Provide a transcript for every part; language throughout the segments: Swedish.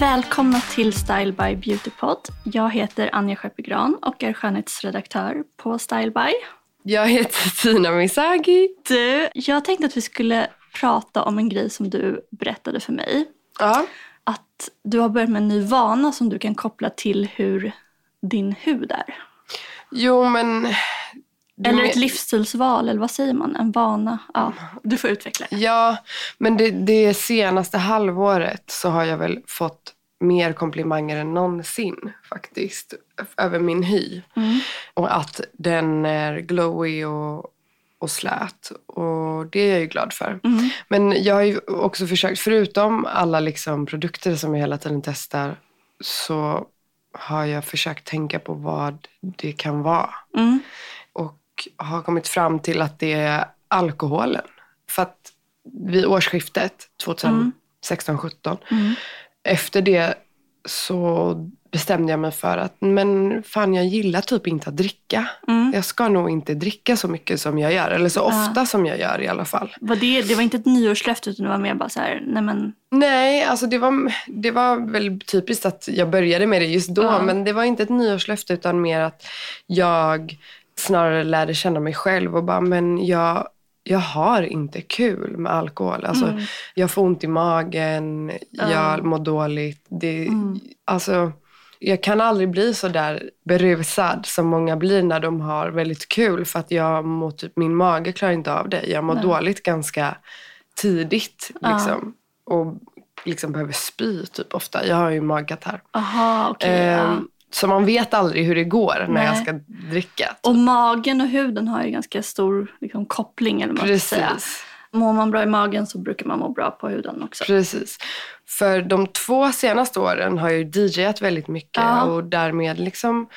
Välkomna till Style by Beautypod. Jag heter Anja Sköpegran och är skönhetsredaktör på Style by. Jag heter Tina Misagi. Du, jag tänkte att vi skulle prata om en grej som du berättade för mig. Ja. Att du har börjat med en ny vana som du kan koppla till hur din hud är. Jo, men... Eller ett livsstilsval, eller vad säger man? En vana. Ja, du får utveckla. Ja, men det, det senaste halvåret så har jag väl fått mer komplimanger än någonsin faktiskt. Över min hy. Mm. Och att den är glowy och, och slät. Och det är jag ju glad för. Mm. Men jag har ju också försökt, förutom alla liksom produkter som jag hela tiden testar. Så har jag försökt tänka på vad det kan vara. Mm. Har kommit fram till att det är alkoholen. För att vid årsskiftet 2016-17, Mm. efter det så bestämde jag mig för att men fan jag gillar typ inte att dricka. Mm. Jag ska nog inte dricka så mycket som jag gör. Eller så ofta som jag gör i alla fall. Var det, det var inte ett nyårslöfte utan det var mer bara så här, nej men Nej, alltså det var, det var väl typiskt att jag började med det just då. Ja. Men det var inte ett nyårslöfte utan mer att jag snarare lärde känna mig själv och bara, men jag, jag har inte kul med alkohol. Alltså, Mm. Jag får ont i magen, Ja. jag mår dåligt. Det, Mm. alltså, jag kan aldrig bli så där berusad som många blir när de har väldigt kul. För att jag mår typ, min mage klarar inte av det. Jag mår Nej. dåligt ganska tidigt. Ja. Liksom. Och liksom behöver spy typ ofta. Jag har ju magkatarr. aha okej. ja. Så man vet aldrig hur det går när Nej. jag ska dricka. typ. Och magen och huden har ju ganska stor liksom, koppling. Eller vad säga. Precis. Mår man bra i magen så brukar man må bra på huden också. Precis. För de två senaste åren har jag ju DJat väldigt mycket Ja. och därmed liksom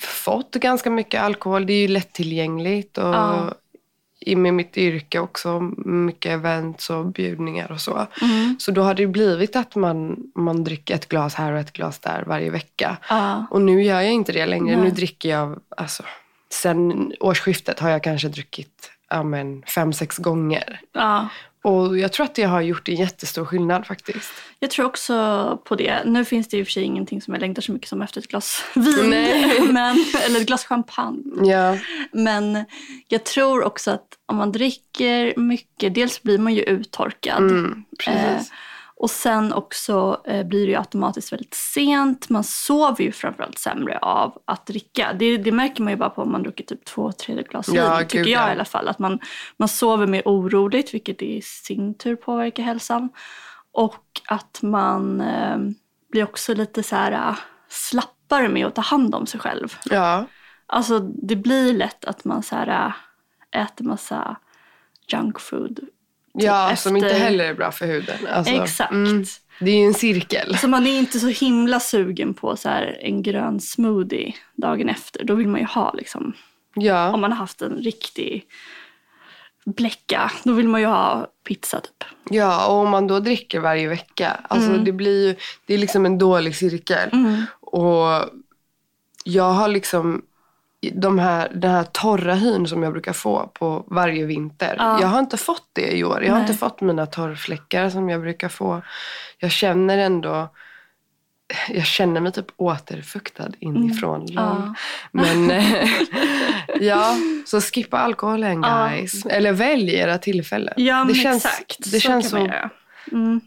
fått ganska mycket alkohol. Det är ju lättillgängligt och Ja. I med mitt yrke också mycket events och bjudningar och så. Mm. Så då har det blivit att man, man dricker ett glas här och ett glas där varje vecka. Ja. Och nu gör jag inte det längre. Nej. Nu dricker jag, alltså, sen årsskiftet har jag kanske druckit ja, men, fem, sex gånger. ja. Och jag tror att det har gjort en jättestor skillnad faktiskt. Jag tror också på det. Nu finns det i och för sig ingenting som jag längtar så mycket som efter ett glas vin. Men, eller ett glas champagne. Ja, Men jag tror också att om man dricker mycket, dels blir man ju uttorkad. mm, precis. Eh, och sen också eh, blir det ju automatiskt väldigt sent. Man sover ju framförallt sämre av att dricka. Det, det märker man ju bara på om man druckit typ två tredje glas vin. Ja, tycker gud, jag ja. i alla fall. Att man, man sover mer oroligt vilket i sin tur påverkar hälsan. Och att man eh, blir också lite så här eh, slappare med att ta hand om sig själv. ja, Alltså det blir lätt att man så här, äh, äter massa junk food. Ja som inte efter- heller är bra för huden. Alltså, Exakt. mm, det är ju en cirkel. Så man är inte så himla sugen på så här, en grön smoothie dagen efter. Då vill man ju ha liksom, om Ja, man har haft en riktig bläcka, då vill man ju ha pizza typ. ja, och om man då dricker varje vecka. Alltså Mm. det blir ju, det är liksom en dålig cirkel. Och jag har liksom de här, den här torra hyn som jag brukar få på varje vinter. Ja. Jag har inte fått det i år. Jag har Nej. inte fått mina torrfläckar som jag brukar få. Jag känner ändå... Jag känner mig typ återfuktad inifrån. Mm. Ja. Men eh, ja, så skippa alkoholen Ja. guys. Eller välj era tillfällen. Ja, det känns, exakt. Det så känns så. Mm.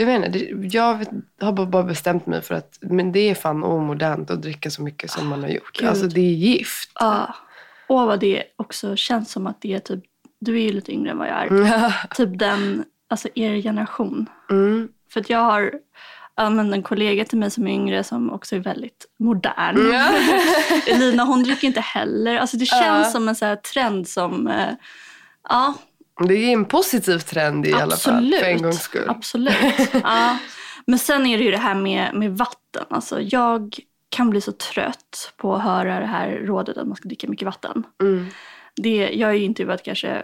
Jag vet inte, jag har bara- bestämt mig för att men det är fan omodernt att dricka så mycket som man har gjort. Gud. Alltså det är gift. Ja. Och vad det också känns som att det är typ, du är ju lite yngre än vad jag är. Typ den, alltså er generation. Mm. För att jag har men en kollega till mig som är yngre som också är väldigt modern. Ja. Elina hon dricker inte heller. Alltså det känns Ja. som en så här trend som, eh, ja Det är en positiv trend i alla fall. absolut. För en gångs skull. Absolut. ja. Men sen är det ju det här med, med vatten. Alltså jag kan bli så trött på att höra det här rådet att man ska dricka mycket vatten. Mm. Det, jag har ju intervjuat kanske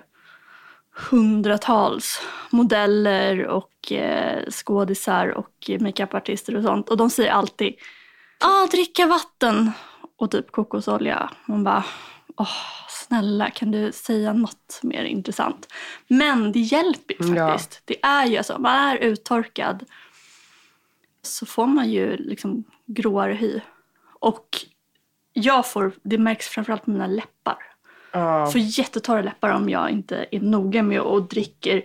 hundratals modeller och eh, skådisar och makeupartister och sånt. Och de säger alltid ah, dricka vatten och typ kokosolja. Man bara, åh snälla kan du säga något mer intressant? Men det hjälper ju Ja. faktiskt. Det är ju alltså, man är uttorkad så får man ju liksom gråare hy. Och jag får, det märks framförallt på mina läppar. Ja. får jättetorra läppar om jag inte är noga med och dricker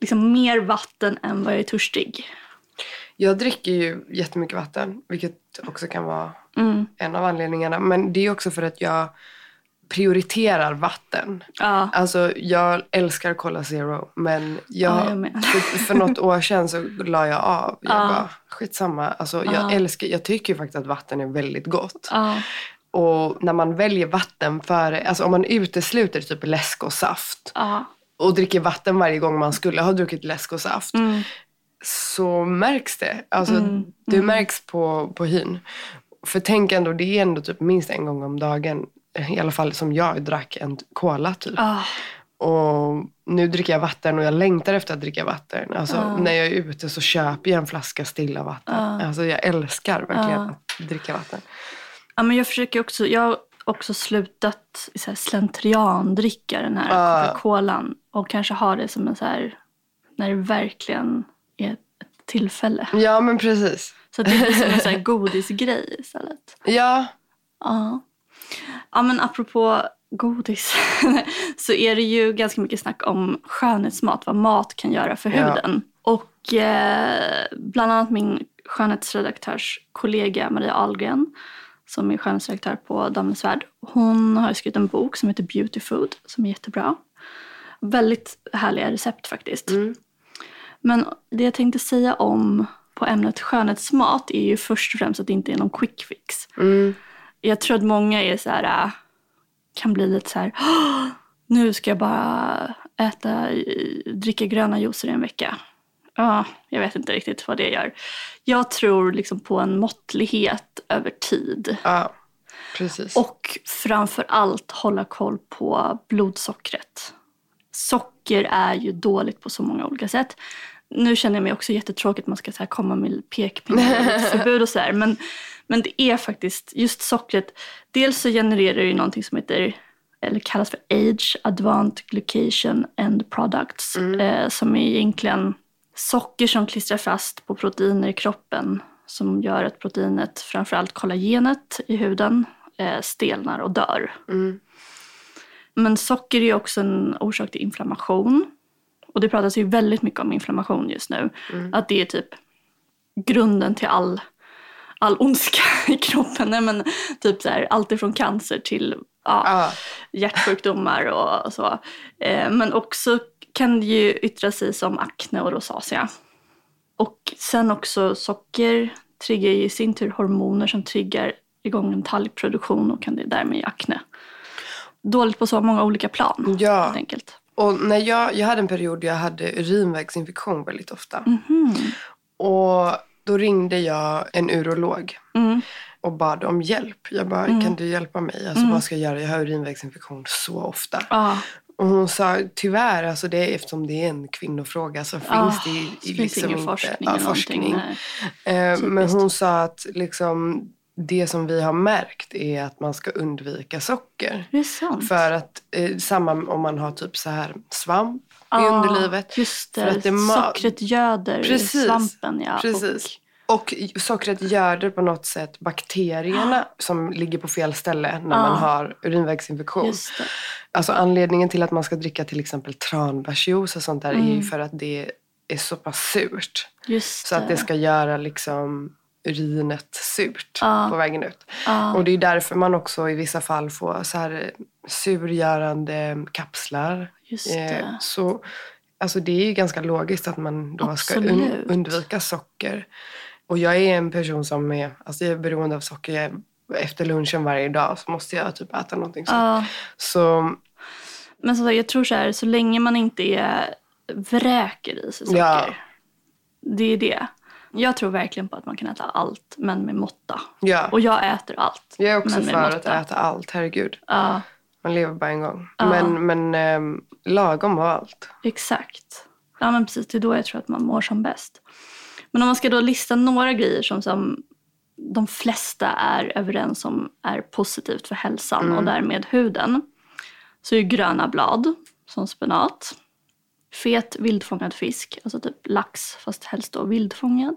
liksom mer vatten än vad jag är törstig. Jag dricker ju jättemycket vatten, vilket också kan vara Mm. en av anledningarna. Men det är också för att jag prioriterar vatten. Ja. Alltså jag älskar Cola Zero men jag, Ja, jag för, för något år sedan så la jag av. Jag Ja. bara, skitsamma. Alltså, jag, Ja. älskar, jag tycker faktiskt att vatten är väldigt gott. Och när man väljer vatten före, alltså om man utesluter typ läsk och saft och dricker vatten varje gång man skulle ha druckit läsk och saft Mm. så märks det. Alltså Mm, det märks på, på hyn. För tänk ändå, det är ändå typ minst en gång om dagen, i alla fall som jag drack en cola typ. Ja. Och nu dricker jag vatten och jag längtar efter att dricka vatten. Alltså, Ja. När jag är ute så köper jag en flaska stilla vatten. Ja. Alltså, jag älskar verkligen att dricka vatten. ja, men jag försöker också, jag har också slutat så här slentrian dricka den här. Coca-Colan och kanske ha det som en så här, när det verkligen är ett tillfälle. Ja men precis. Så det blir som en så här godisgrej istället. Ja, Ja. Ja, men apropå godis så är det ju ganska mycket snack om skönhetsmat, vad mat kan göra för Ja. huden. Och eh, bland annat min skönhetsredaktörskollega Maria Ahlgren som är skönhetsredaktör på Damernas Värld. Hon har skrivit en bok som heter Beauty Food som är jättebra. Väldigt härliga recept faktiskt. Mm. Men det jag tänkte säga om på ämnet skönhetsmat är ju först och främst att det inte är någon quick fix. mm. Jag tror att många är så här, äh, kan bli lite så här, "Åh, nu ska jag bara äta, dricka gröna juicer i en vecka. Ja, jag vet inte riktigt vad det gör. Jag tror liksom på en måttlighet över tid. ja precis. Och framför allt hålla koll på blodsockret. Socker är ju dåligt på så många olika sätt. Nu känner jag mig också jättetråkigt att man ska så här komma med pekpinnar och förbud och sådär. Men, men det är faktiskt just sockret. Dels så genererar det ju någonting som heter eller kallas för Age Advanced Glycation End Products. Eh, som är egentligen socker som klistrar fast på proteiner i kroppen. Som gör att proteinet, framförallt kollagenet i huden, eh, stelnar och dör. Mm. Men socker är också en orsak till inflammation. Och det pratas ju väldigt mycket om inflammation just nu. Att det är typ grunden till all, all ondska i kroppen. Nej, men typ så här, allt ifrån cancer till ja, Ja. hjärtsjukdomar och, så. Eh, men också kan det ju yttra sig som akne och rosacea. Och sen också socker triggar ju i sin tur hormoner som triggar igång en talgproduktion och kan det därmed ge akne. Dåligt på så många olika plan Ja. helt enkelt. Och när jag, jag hade en period där jag hade urinvägsinfektion väldigt ofta. Mhm. Och då ringde jag en urolog Mm. och bad om hjälp. Jag bara, kan du hjälpa mig? Alltså, Vad ska jag göra? Jag har urinvägsinfektion så ofta. Ja, Och hon sa, tyvärr, alltså det eftersom det är en kvinnofråga så finns Ah, det i, i liksom ingen inte forskning ja, eller någonting, forskning. Eh, men hon sa att liksom, det som vi har märkt är att man ska undvika socker. Det är sant. För att eh, samma om man har typ så här svamp i Ja, underlivet. Just För det, att det sockret göder Precis, svampen. Ja. Precis. Och sockret göder på något sätt bakterierna som ligger på fel ställe när man har Och, urinvägsinfektion. Alltså anledningen till att man ska dricka till exempel tranbärsjuice och sånt där är Mm. ju för att det är så pass surt. Så att det ska göra liksom urinet surt Ja. på vägen ut. Ja. Och det är därför man också i vissa fall får så här surgörande kapslar. Just Eh, det. så alltså det är ju ganska logiskt att man då ska un- Absolut. undvika socker. Och jag är en person som är, alltså jag är beroende av socker. Jag, efter lunchen varje dag så måste jag typ äta någonting sånt. Ja. Så Men sagt, jag tror så här, så länge man inte är vräker i sig socker. Ja. Det är det. Jag tror verkligen på att man kan äta allt, men med måtta. ja, Och jag äter allt. jag är också men för att äta allt, herregud. Ja, Man lever bara en gång. Ja. Men, men ehm, lagom och allt. exakt. Ja, men precis. Det är då jag tror att man mår som bäst. Men om man ska då lista några grejer som, som de flesta är överens om är positivt för hälsan Mm. och därmed huden. Så är gröna blad, som spenat. Fet vildfångad fisk, alltså typ lax fast helst då vildfångad.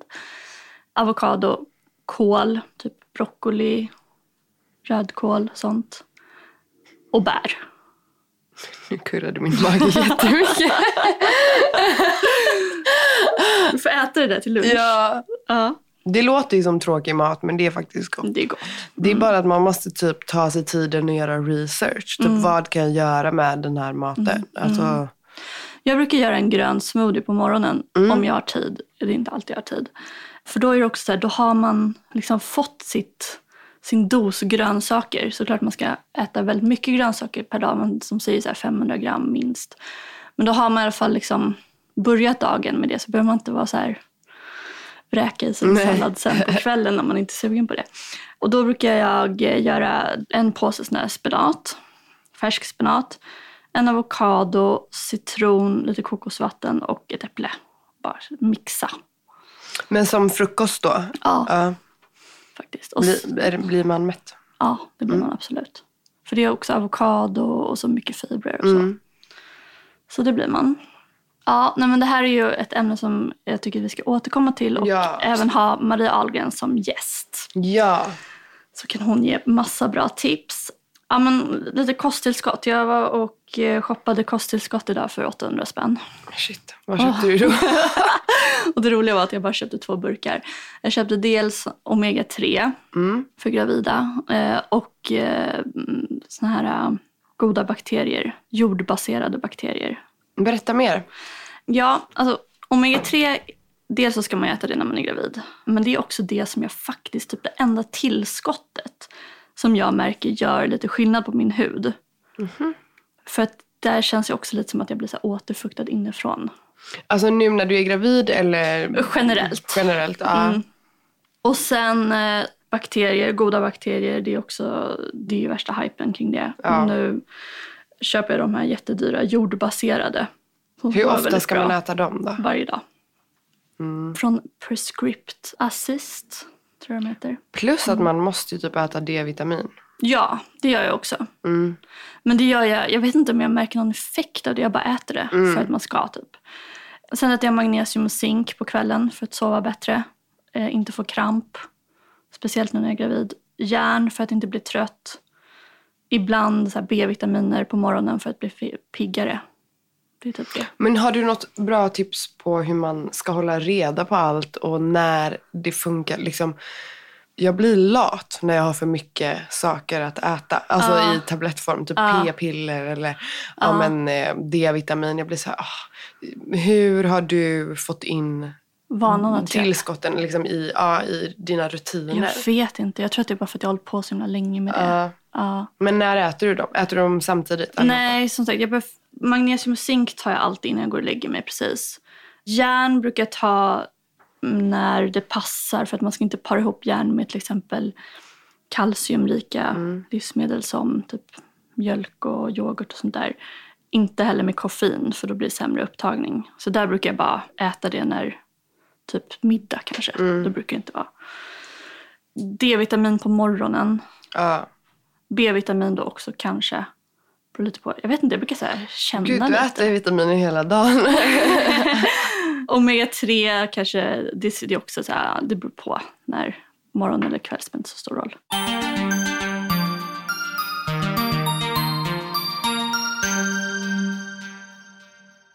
Avokado, kål, typ broccoli, rödkål, sånt. Och bär. Nu kurrade min mage jättemycket. Du får äta det där till lunch. ja. Ja, Det låter ju som tråkig mat men det är faktiskt gott. det är gott. Det är bara att man måste typ ta sig tiden och göra research. Typ Mm. vad kan jag göra med den här maten? Alltså, Jag brukar göra en grön smoothie på morgonen Mm. om jag har tid. Det är inte alltid jag har tid. För då är också så här, då har man liksom fått sitt, sin dos grönsaker. Såklart man ska äta väldigt mycket grönsaker per dag. Man, som säger så här 500 gram minst. Men då har man i alla fall liksom börjat dagen med det. Så behöver man inte vara så här vräka i sig en sallad sen på kvällen om man inte är sugen på det. Och då brukar jag göra en påse sån här spenat. Färsk spenat. En avokado, citron, lite kokosvatten och ett äpple. Bara mixa. men som frukost då? Ja, Ja. Faktiskt. Och, Blir, blir man mätt? ja, det blir man absolut. För det är också avokado och så mycket fibrer och så. Mm. Så det blir man. Ja, nej men det här är ju ett ämne som jag tycker vi ska återkomma till och Ja. även ha Maria Ahlgren som gäst. Ja. Så kan hon ge massa bra tips. Ja, men lite kosttillskott. Jag var och eh, shoppade kosttillskott idag för 800 spänn. Shit, vad köpte du då? Och det roliga var att jag bara köpte två burkar. Jag köpte dels omega-3 Mm. för gravida eh, och eh, såna här goda bakterier. Jordbaserade bakterier. Berätta mer. Ja, alltså omega-3, dels så ska man äta det när man är gravid. Men det är också det som jag faktiskt, typ det enda tillskottet som jag märker gör lite skillnad på min hud. För att där känns det också lite som att jag blir så återfuktad inifrån. Alltså nu när du är gravid eller? Generellt. Generellt, ja. Mm. Och sen eh, bakterier, goda bakterier, det är också det är ju värsta hypen kring det. Ja. Nu köper jag de här jättedyra jordbaserade. Hur ofta ska man äta dem då? Varje dag. Mm. Från Prescript Assist, tror jag de heter. Plus att man måste ju typ äta D-vitamin. Ja, det gör jag också. Mm. Men det gör jag, jag vet inte om jag märker någon effekt av det. Jag bara äter det Mm. för att man ska typ. Sen äter jag magnesium och zink på kvällen för att sova bättre. Eh, inte få kramp. Speciellt nu när jag är gravid. Järn för att inte bli trött. Ibland B-vitaminer på morgonen för att bli piggare. Det är typ det. Men har du något bra tips på hur man ska hålla reda på allt och när det funkar? Liksom, jag blir lat när jag har för mycket saker att äta. Alltså Ja. i tablettform, typ Ja. p-piller eller ja. Ja. men, eh, D-vitamin. Jag blir så här, ah, hur har du fått in Vanan tillskotten liksom, i, ja, i dina rutiner? jag vet inte. Jag tror att det är bara för att jag har hållit på så himla länge med det. Men när äter du dem? Äter du dem samtidigt? Nej, som sagt, jag behöver, magnesium och zink tar jag alltid innan jag går och lägger mig. precis. Järn brukar jag ta när det passar för att man ska inte para ihop järn med till exempel kalciumrika livsmedel som typ mjölk och yoghurt och sånt där. Inte heller med koffein för då blir det sämre upptagning. Så där brukar jag bara äta det när typ middag kanske. Då brukar det inte vara. D-vitamin på morgonen. Ja. B-vitamin då också kanske. Beror lite på. Jag vet inte, jag brukar så känna Gud, du lite. äter vitaminer hela dagen. Omega 3 kanske, det, det är också så här, det beror på när morgon eller kväll spelar inte så stor roll.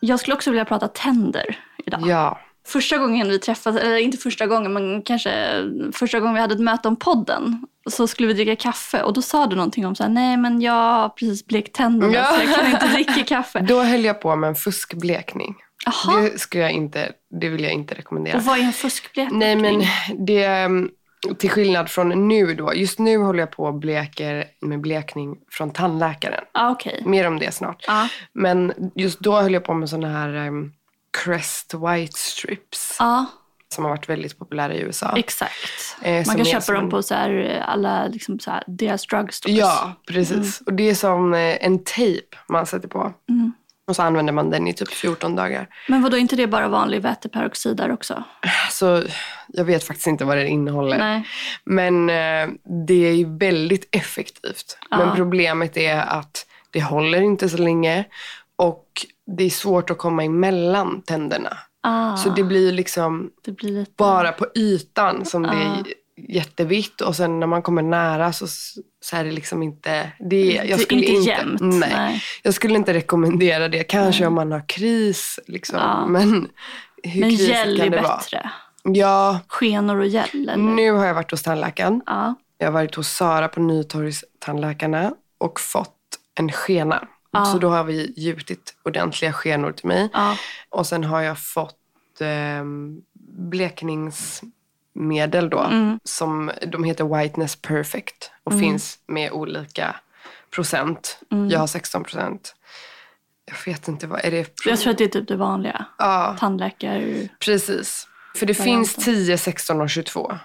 Jag skulle också vilja prata tänder idag. ja. Första gången vi träffades, eller inte första gången men kanske första gången vi hade ett möte om podden så skulle vi dricka kaffe och då sa du någonting om så här, nej men jag har precis blekt tänderna Ja. så jag kan inte dricka kaffe. Då höll jag på med en fuskblekning. Jaha, Det, skulle jag inte, det vill jag inte rekommendera. och vad är en fuskblekning? Nej men det, till skillnad från nu då. Just nu håller jag på och bleker med blekning från tandläkaren. Ah, Okej. Mer om det snart. Ja. Men just då höll jag på med såna här um, Crest White Strips. Ja, Som har varit väldigt populära i USA. exakt. Eh, Man kan köpa som dem på så här, alla liksom så här, deras drugstores. Ja, precis. Och det är som eh, en tejp man sätter på. Mm. Och så använder man den i typ 14 dagar. Men vad då inte det bara vanlig väteperoxid där också? Så jag vet faktiskt inte vad det innehåller. Nej. Men eh, det är ju väldigt effektivt. Ja. Men problemet är att det håller inte så länge. Och det är svårt att komma emellan tänderna. Ah, Så det blir liksom det blir lite... bara på ytan som det Ja. är jättevitt. Och sen när man kommer nära så, så är det liksom inte... Det, jag det är skulle inte jämnt. Nej. Nej. Jag skulle inte rekommendera det. Kanske om man har kris. Liksom. Ja. Men hur Men gel kan är det vara? bättre. Ja, Skenor och gel eller? nu har jag varit hos tandläkaren. Ja. Jag har varit hos Sara på Nytorgs tandläkarna och fått en skena. Ja. Så då har vi gjutit ordentliga skenor till mig. Ja. Och sen har jag fått eh, blekningsmedel då. Mm. Som, de heter Whiteness Perfect och finns med olika procent. Mm. Jag har 16 procent. Jag vet inte vad, är det? Jag tror att det är typ det vanliga. Ja, Tandläkare... precis. För det Varianten. finns 10, 16 och 22.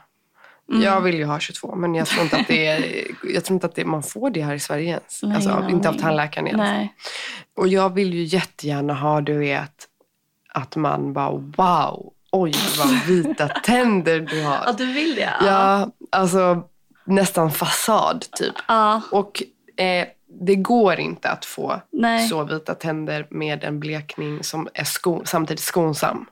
Jag vill ju ha 22 men jag tror inte att, det är, jag tror inte att det, man får det här i Sverige ens. Nej, alltså, ingen inte av tandläkaren ens. Nej. Och jag vill ju jättegärna ha, du vet, att man bara wow, oj vad vita tänder du har. du vill det? Ja, alltså nästan fasad typ. Ja. Och eh, det går inte att få Nej. så vita tänder med en blekning som är sko- samtidigt skonsam.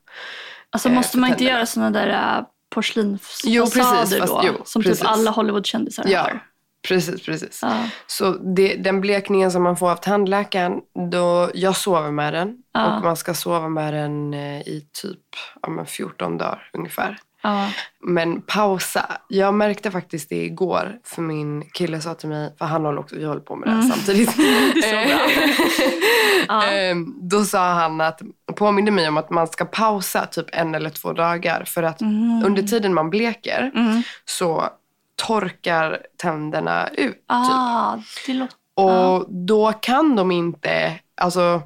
Alltså eh, måste för man inte tänderna. göra såna där äh, porslinsfasader då? jo, som precis. typ alla Hollywoodkändisar Ja, har. precis, precis. Ja. Så det, den blekningen som man får av tandläkaren, då, jag sover med den. Ja. Och man ska sova med den eh, i typ ja, men 14 dagar ungefär. Ja. Men pausa. Jag märkte faktiskt det igår. För min kille sa till mig, för han håller också, vi håller på med det här samtidigt. Mm. Bra. Ja. Ehm, Då sa han att, påminde mig om att man ska pausa typ en eller två dagar. För att under tiden man bleker Mm. så torkar tänderna ut. Typ. Ah, låter... Och då kan de inte, alltså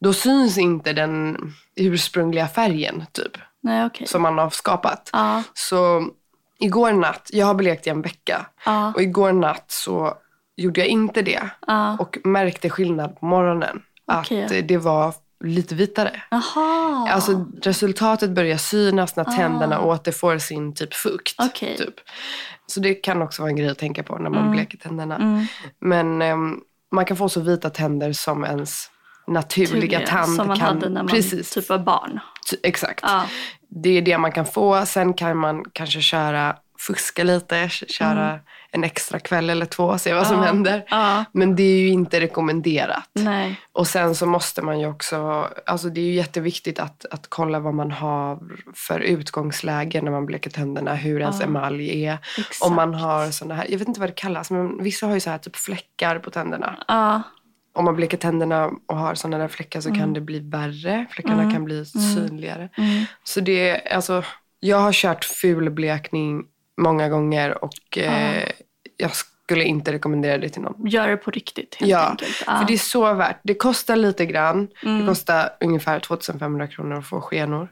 då syns inte den ursprungliga färgen typ. Nej, okej. Som man har skapat. Ja. Så igår natt, jag har blekt i en vecka. Ja. Och igår natt så gjorde jag inte det. Ja. Och märkte skillnad på morgonen. Okej. Att det var lite vitare. Jaha. Alltså resultatet börjar synas när tänderna återfår sin typ fukt. Ah. Okej. Typ. Så det kan också vara en grej att tänka på när man bleker tänderna. Mm. Men ehm, man kan få så vita tänder som ens naturliga Tur det, tand Som man kan. hade när man Precis, typ var barn. Exakt. Ja. Det är det man kan få. Sen kan man kanske köra, fuska lite, köra en extra kväll eller två, se vad som Mm. Ja. händer. Ja. Men det är ju inte rekommenderat. Nej. Och sen så måste man ju också, alltså det är ju jätteviktigt att, att kolla vad man har för utgångsläge när man bleker tänderna, hur ens emalj är. Exakt. Om man har såna här, jag vet inte vad det kallas, men vissa har ju så här typ fläckar på tänderna. Om man bleker tänderna och har sådana där fläckar så kan det bli värre. Fläckarna kan bli synligare. Så det är, alltså, jag har kört ful blekning många gånger och eh, jag skulle inte rekommendera det till någon. Gör det på riktigt helt Ja, enkelt. Ja. för det är så värt. Det kostar lite grann. Det kostar ungefär 2500 kronor att få skenor.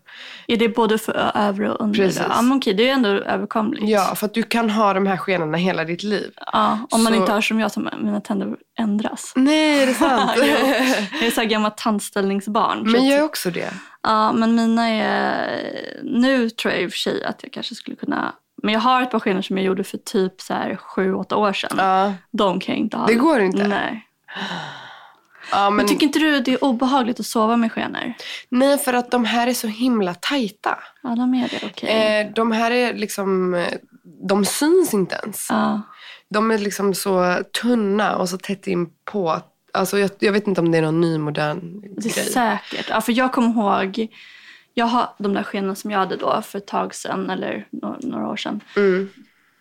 Är det både för övre och undre? Precis. Ja, men okej, det är ändå överkomligt. Ja, för att du kan ha de här skenorna hela ditt liv. Ja, om man Så- inte har som jag, som mina tänder ändras. Nej, är det sant? Jag är så här gammalt tandställningsbarn. Men jag är också det. Ja, men mina är... Nu tror jag i och för sig att jag kanske skulle kunna Men jag har ett par skenor som jag gjorde för typ så här sju, åtta år sedan. Ja. De kan jag inte ha. Det går inte? Nej. Ja, men, Men tycker inte du det är obehagligt att sova med skenor? Nej, för att de här är så himla tajta. Ja, de är det. Okej. Eh, de här är liksom, de syns inte ens. Ja. De är liksom så tunna och så tätt in på. Alltså jag, jag vet inte om det är någon ny modern Det är grej. säkert. Ja, för jag kommer ihåg, jag har de där skenorna som jag hade då för ett tag sedan, eller några, några år sedan. Mm.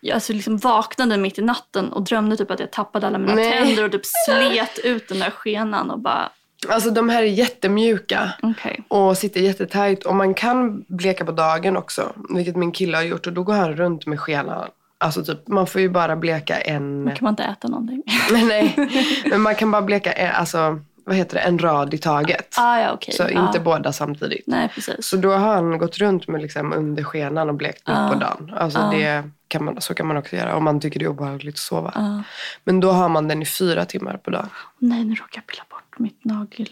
Jag alltså liksom vaknade mitt i natten och drömde typ att jag tappade alla mina Nej. tänder och typ slet ut den där skenan och bara Alltså de här är jättemjuka. okej. Och sitter jättetajt. Och man kan bleka på dagen också. Vilket min kille har gjort. Och då går han runt med skenan. Alltså typ, man får ju bara bleka en... Då kan man inte äta någonting. Nej, men man kan bara bleka en, alltså, vad heter det, en rad i taget. ah, ja, okej. Så ja. inte båda samtidigt. Nej, precis. Så då har han gått runt med liksom under skenan och blekt mitt Ja. på dagen. Alltså Ja. det kan man, så kan man också göra om man tycker det är obehagligt att sova. Ja. Men då har man den i fyra timmar på dagen. Nej, nu råkade jag pilla bort mitt nagel.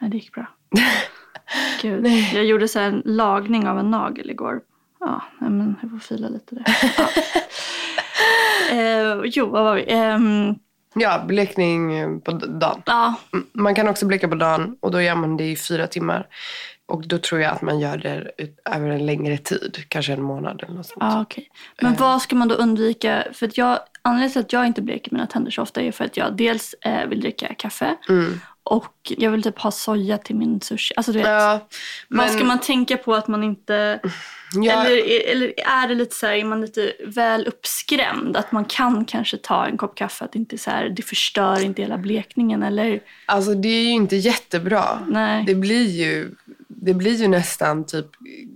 Nej, det gick bra. Gud. Jag gjorde så en lagning av en nagel igår. Ja, nej, men jag får fila lite där. Ja. eh, jo, vad var vi? Ehm, Ja, blekning på dagen. ja, Mm, Man kan också bleka på dagen och då gör man det i fyra timmar. Och då tror jag att man gör det över en längre tid. Kanske en månad eller något sånt. ja okej. Men vad ska man då undvika? För att jag, anledningen till att jag inte bleker mina tänder så ofta är för att jag dels eh, vill dricka kaffe Mm. Och jag vill typ ha soja till min sushi. Alltså du vet, Ja, vad ska man tänka på att man inte... ja, Eller, eller är det lite så här, är man lite väl uppskrämd? Att man kan kanske ta en kopp kaffe, att det inte så här, det förstör inte hela blekningen eller? Alltså det är ju inte jättebra. Nej. Det blir ju, det blir ju nästan typ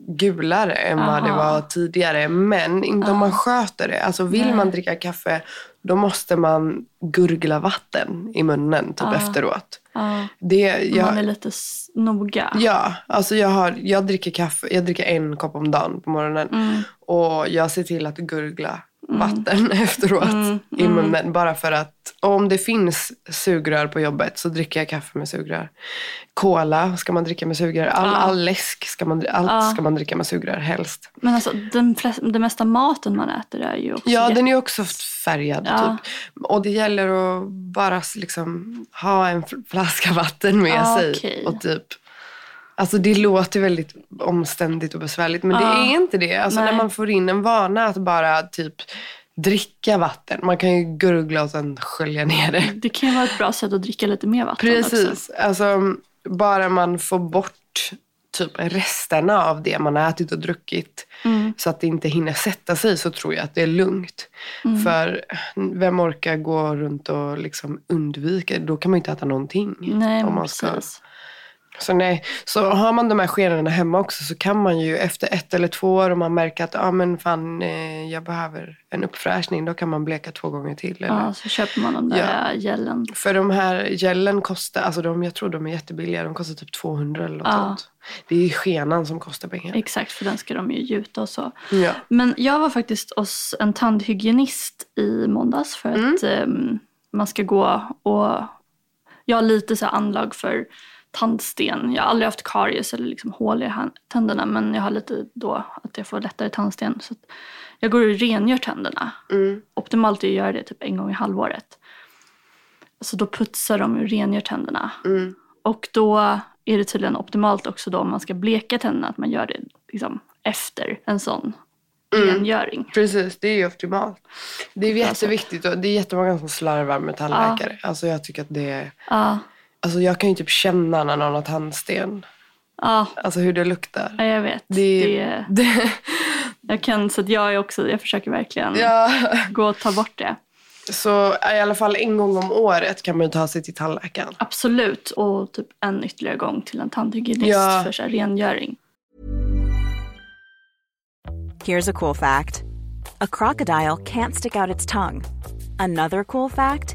gulare än vad det Aha. var tidigare. Men inte om man sköter det. Alltså vill Nej. man dricka kaffe då måste man gurgla vatten i munnen typ Ja. efteråt. Ja, Det, man är jag, lite noga. ja, alltså jag, har, jag dricker kaffe. Jag dricker en kopp om dagen på morgonen. Mm. Och jag ser till att gurgla vatten efteråt Mm, i munnen. Bara för att om det finns sugrör på jobbet så dricker jag kaffe med sugrör. Cola ska man dricka med sugrör. All, Ja. all läsk ska man, allt Ja. ska man dricka med sugrör helst. Men alltså den, den mesta maten man äter är ju också Ja, den är också färgad Ja. typ. Och det gäller att bara liksom ha en fl- flaska vatten med sig. okej. Och typ Alltså det låter väldigt omständigt och besvärligt men Ja. det är inte det. Alltså Nej. när man får in en vana att bara typ dricka vatten. Man kan ju gurgla och sen skölja ner det. Det kan ju vara ett bra sätt att dricka lite mer vatten också. Precis. Alltså bara man får bort typ resterna av det man har ätit och druckit Mm. så att det inte hinner sätta sig så tror jag att det är lugnt. Mm. För vem orkar gå runt och liksom undvika? Då kan man ju inte äta någonting. Nej, om man ska. Så nej, så har man de här skenorna hemma också så kan man ju efter ett eller två år om man märker att ah, men fan, eh, jag behöver en uppfräschning, då kan man bleka två gånger till. Eller? Ja, så köper man de där Ja. gällen. För de här gällen kostar, alltså de, jag tror de är jättebilliga, de kostar typ 200 eller något Ja. sånt. Det är ju skenan som kostar pengar. Exakt, för den ska de ju gjuta och så. Ja. Men jag var faktiskt hos en tandhygienist i måndags för att ehm, man ska gå och... Jag har lite så anlag för tandsten. Jag har aldrig haft karies eller liksom hål i tänderna men jag har lite då att jag får lättare tandsten. Så jag går och rengör tänderna. Mm. Optimalt är att göra det typ en gång i halvåret. Så då putsar de och rengör tänderna. Mm. Och då är det tydligen optimalt också då om man ska bleka tänderna att man gör det liksom efter en sån rengöring. Precis, det är ju optimalt. Det är Bra jätteviktigt och det är jättemånga som slarvar med tandläkare. Alltså jag tycker att det är... Ja, Alltså jag kan ju typ känna när någon har tandsten. ja, Alltså hur det luktar. ja, jag vet. Det, Det, det, jag kan, så att jag är också, jag försöker verkligen ja. gå och ta bort det. Så i alla fall en gång om året kan man ju ta sig till tandläkaren. Absolut. Och typ en ytterligare gång till en tandhygienist Ja. för så här rengöring. Here's a cool fact a crocodile can't stick out its tongue. Another cool fact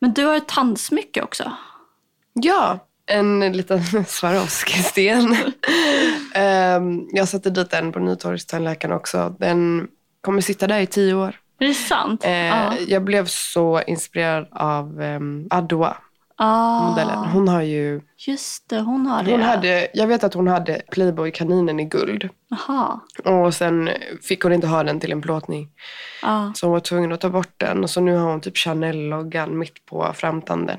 Men du har ett tandsmycke också. Ja, en liten Swarovski-sten. um, jag satte dit den på Nytorgstandläkaren också. Den kommer sitta där i tio år. Är det sant? Uh, ja. Jag blev så inspirerad av um, Adwa. Ah. Modellen. Hon har ju... Just det, hon har det. Hon hade, jag vet att hon hade Playboy-kaninen i guld. Aha. Och sen fick hon inte ha den till en plåtning. Ah. Så hon var tvungen att ta bort den. Och så nu har hon typ Chanel-loggan mitt på framtanden.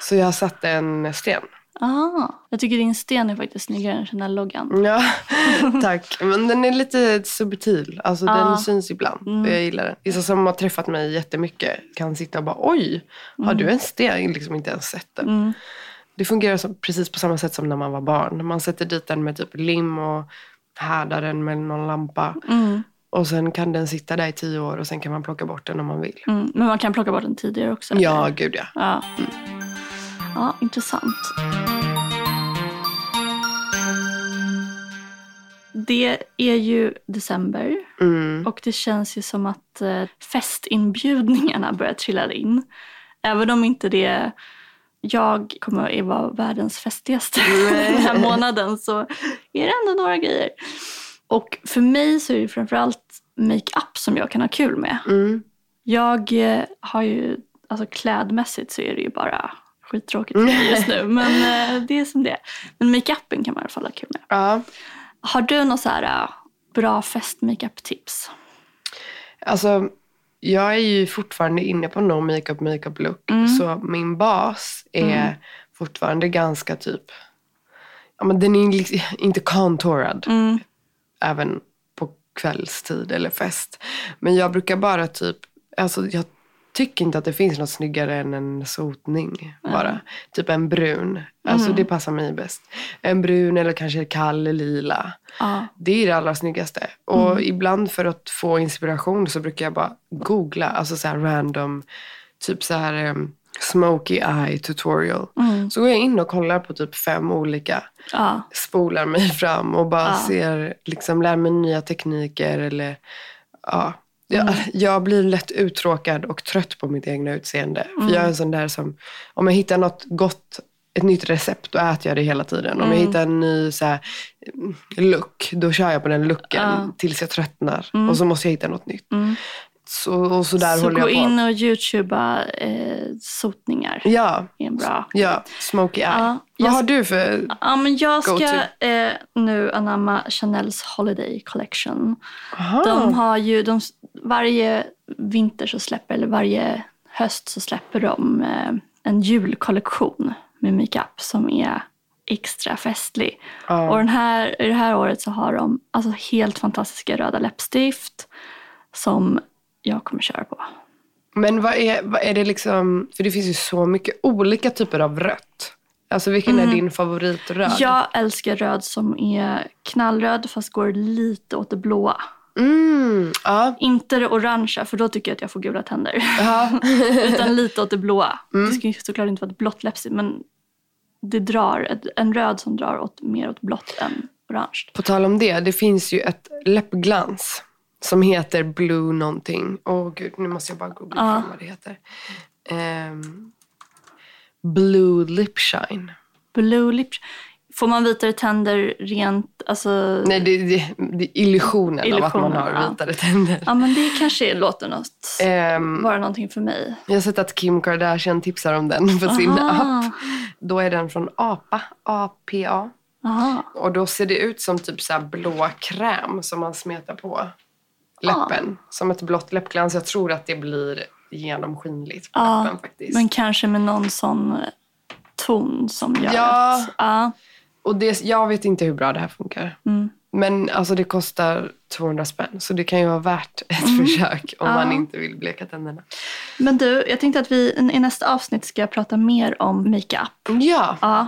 så jag satte en sten. Ah. Jag tycker din sten är faktiskt snyggare än Chanel-loggan. Ja, tack. Men den är lite subtil. Alltså Ah. den syns ibland. Mm. Jag gillar den. Vissa som har träffat mig jättemycket kan sitta och bara oj, har du en sten? Jag har liksom inte ens sett den. Mm. Det fungerar som, precis på samma sätt som när man var barn. Man sätter dit den med typ lim och härdar den med någon lampa. Mm. Och sen kan den sitta där i tio år och sen kan man plocka bort den om man vill. Mm. Men man kan plocka bort den tidigare också. Ja, eller? gud ja. Ja. Ja, intressant. Det är ju december Mm. och det känns ju som att eh, festinbjudningarna börjar trilla in. Även om inte det jag kommer att vara världens festigaste den här månaden så är det ändå några grejer. Och för mig så är det framförallt makeup som jag kan ha kul med. Mm. Jag eh, har ju, alltså klädmässigt så är det ju bara skittråkigt just nu. Men eh, det är som det är. Men makeupen kan man i alla fall ha kul med. Ja. Har du något så här eh, bra fest-makeup-tips? Alltså, jag är ju fortfarande inne på no makeup makeup look. Mm. Så min bas är fortfarande ganska typ... Ja, men den är liksom inte contourad. Mm. Även på kvällstid eller fest. Men jag brukar bara typ... Alltså, jag tycker inte att det finns något snyggare än en sotning. Bara. Typ en brun. Alltså Mm. det passar mig bäst. En brun eller kanske kall lila. Ja. Det är det allra snyggaste. Och Mm. ibland för att få inspiration så brukar jag bara googla. Alltså så här random. Typ så här um, smoky eye tutorial. Mm. Så går jag in och kollar på typ fem olika. Ja. Spolar mig fram och bara Ja. ser, liksom lär mig nya tekniker eller ja. Jag, Mm. jag blir lätt uttråkad och trött på mitt egna utseende. För Mm. jag är en sån där som, om jag hittar något gott, ett nytt recept, då äter jag det hela tiden. Om jag Mm. hittar en ny så här, mm, look, då kör jag på den looken Ja. tills jag tröttnar. Mm. Och så måste jag hitta något nytt. Så, och så där Så håller gå jag på. in och youtuba eh, sotningar. Ja, är en bra. ja, smoky eye. Ja, Vad jag- har du för... Ja, men jag ska eh, nu anamma Chanels Holiday Collection. Aha. De har ju, de, varje vinter så släpper, eller varje höst så släpper de eh, en julkollektion med makeup som är extra festlig. Ja. Och den här, i det här året så har de alltså helt fantastiska röda läppstift som jag kommer köra på. Men vad är, vad är det liksom, för det finns ju så mycket olika typer av rött. Alltså vilken är din favoritröd? Jag älskar röd som är knallröd fast går lite åt det blåa. Mm, ja. Inte det orangea för då tycker jag att jag får gula tänder. ja. Utan lite åt det blåa. Mm. Det ska ju såklart inte vara ett blått läppstift men det drar, en röd som drar åt, mer åt blått än orange. På tal om det, det finns ju ett läppglans som heter Blue någonting. Åh gud, nu måste jag bara googla Ja. fram vad det heter. Ehm, Blue Lip Shine. Blue lip. Får man vitare tänder rent, alltså... Nej, det, det, det är illusionen, av att man Illusionen, har ja. vitare tänder. Ja men det kanske låter något, Ehm, vara någonting för mig. jag har sett att Kim Kardashian tipsar om den på sin Aha. app. Då är den från APA, APA. Aha. Och då ser det ut som typ så blå kräm som man smetar på läppen. Som ett blått läppglans. Jag tror att det blir genomskinligt på Ja, läppen faktiskt. men kanske med någon sån eh, ton som gör Ja. att... Ja. Och det, jag vet inte hur bra det här funkar. Mm. Men alltså det kostar 200 spänn. Så det kan ju vara värt ett Mm. försök om man inte vill bleka tänderna. Men du, jag tänkte att vi i nästa avsnitt ska prata mer om makeup. Ja, Ja,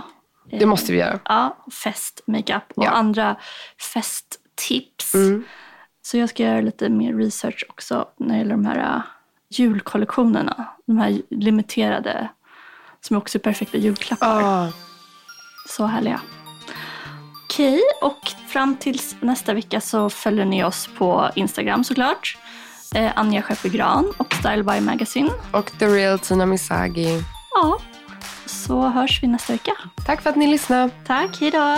det måste vi göra. ja fest-makeup och Ja. andra festtips. Mm. Så jag ska göra lite mer research också när det gäller de här äh, julkollektionerna. De här limiterade som också är perfekta julklappar. Ah, Så härliga. Okej, och fram tills nästa vecka så följer ni oss på Instagram såklart. Eh, Anja Schäfer-Gran och Style by Magazine. och The Real Tina Misagi. Ja, så hörs vi nästa vecka. Tack för att ni lyssnade. Tack, hejdå!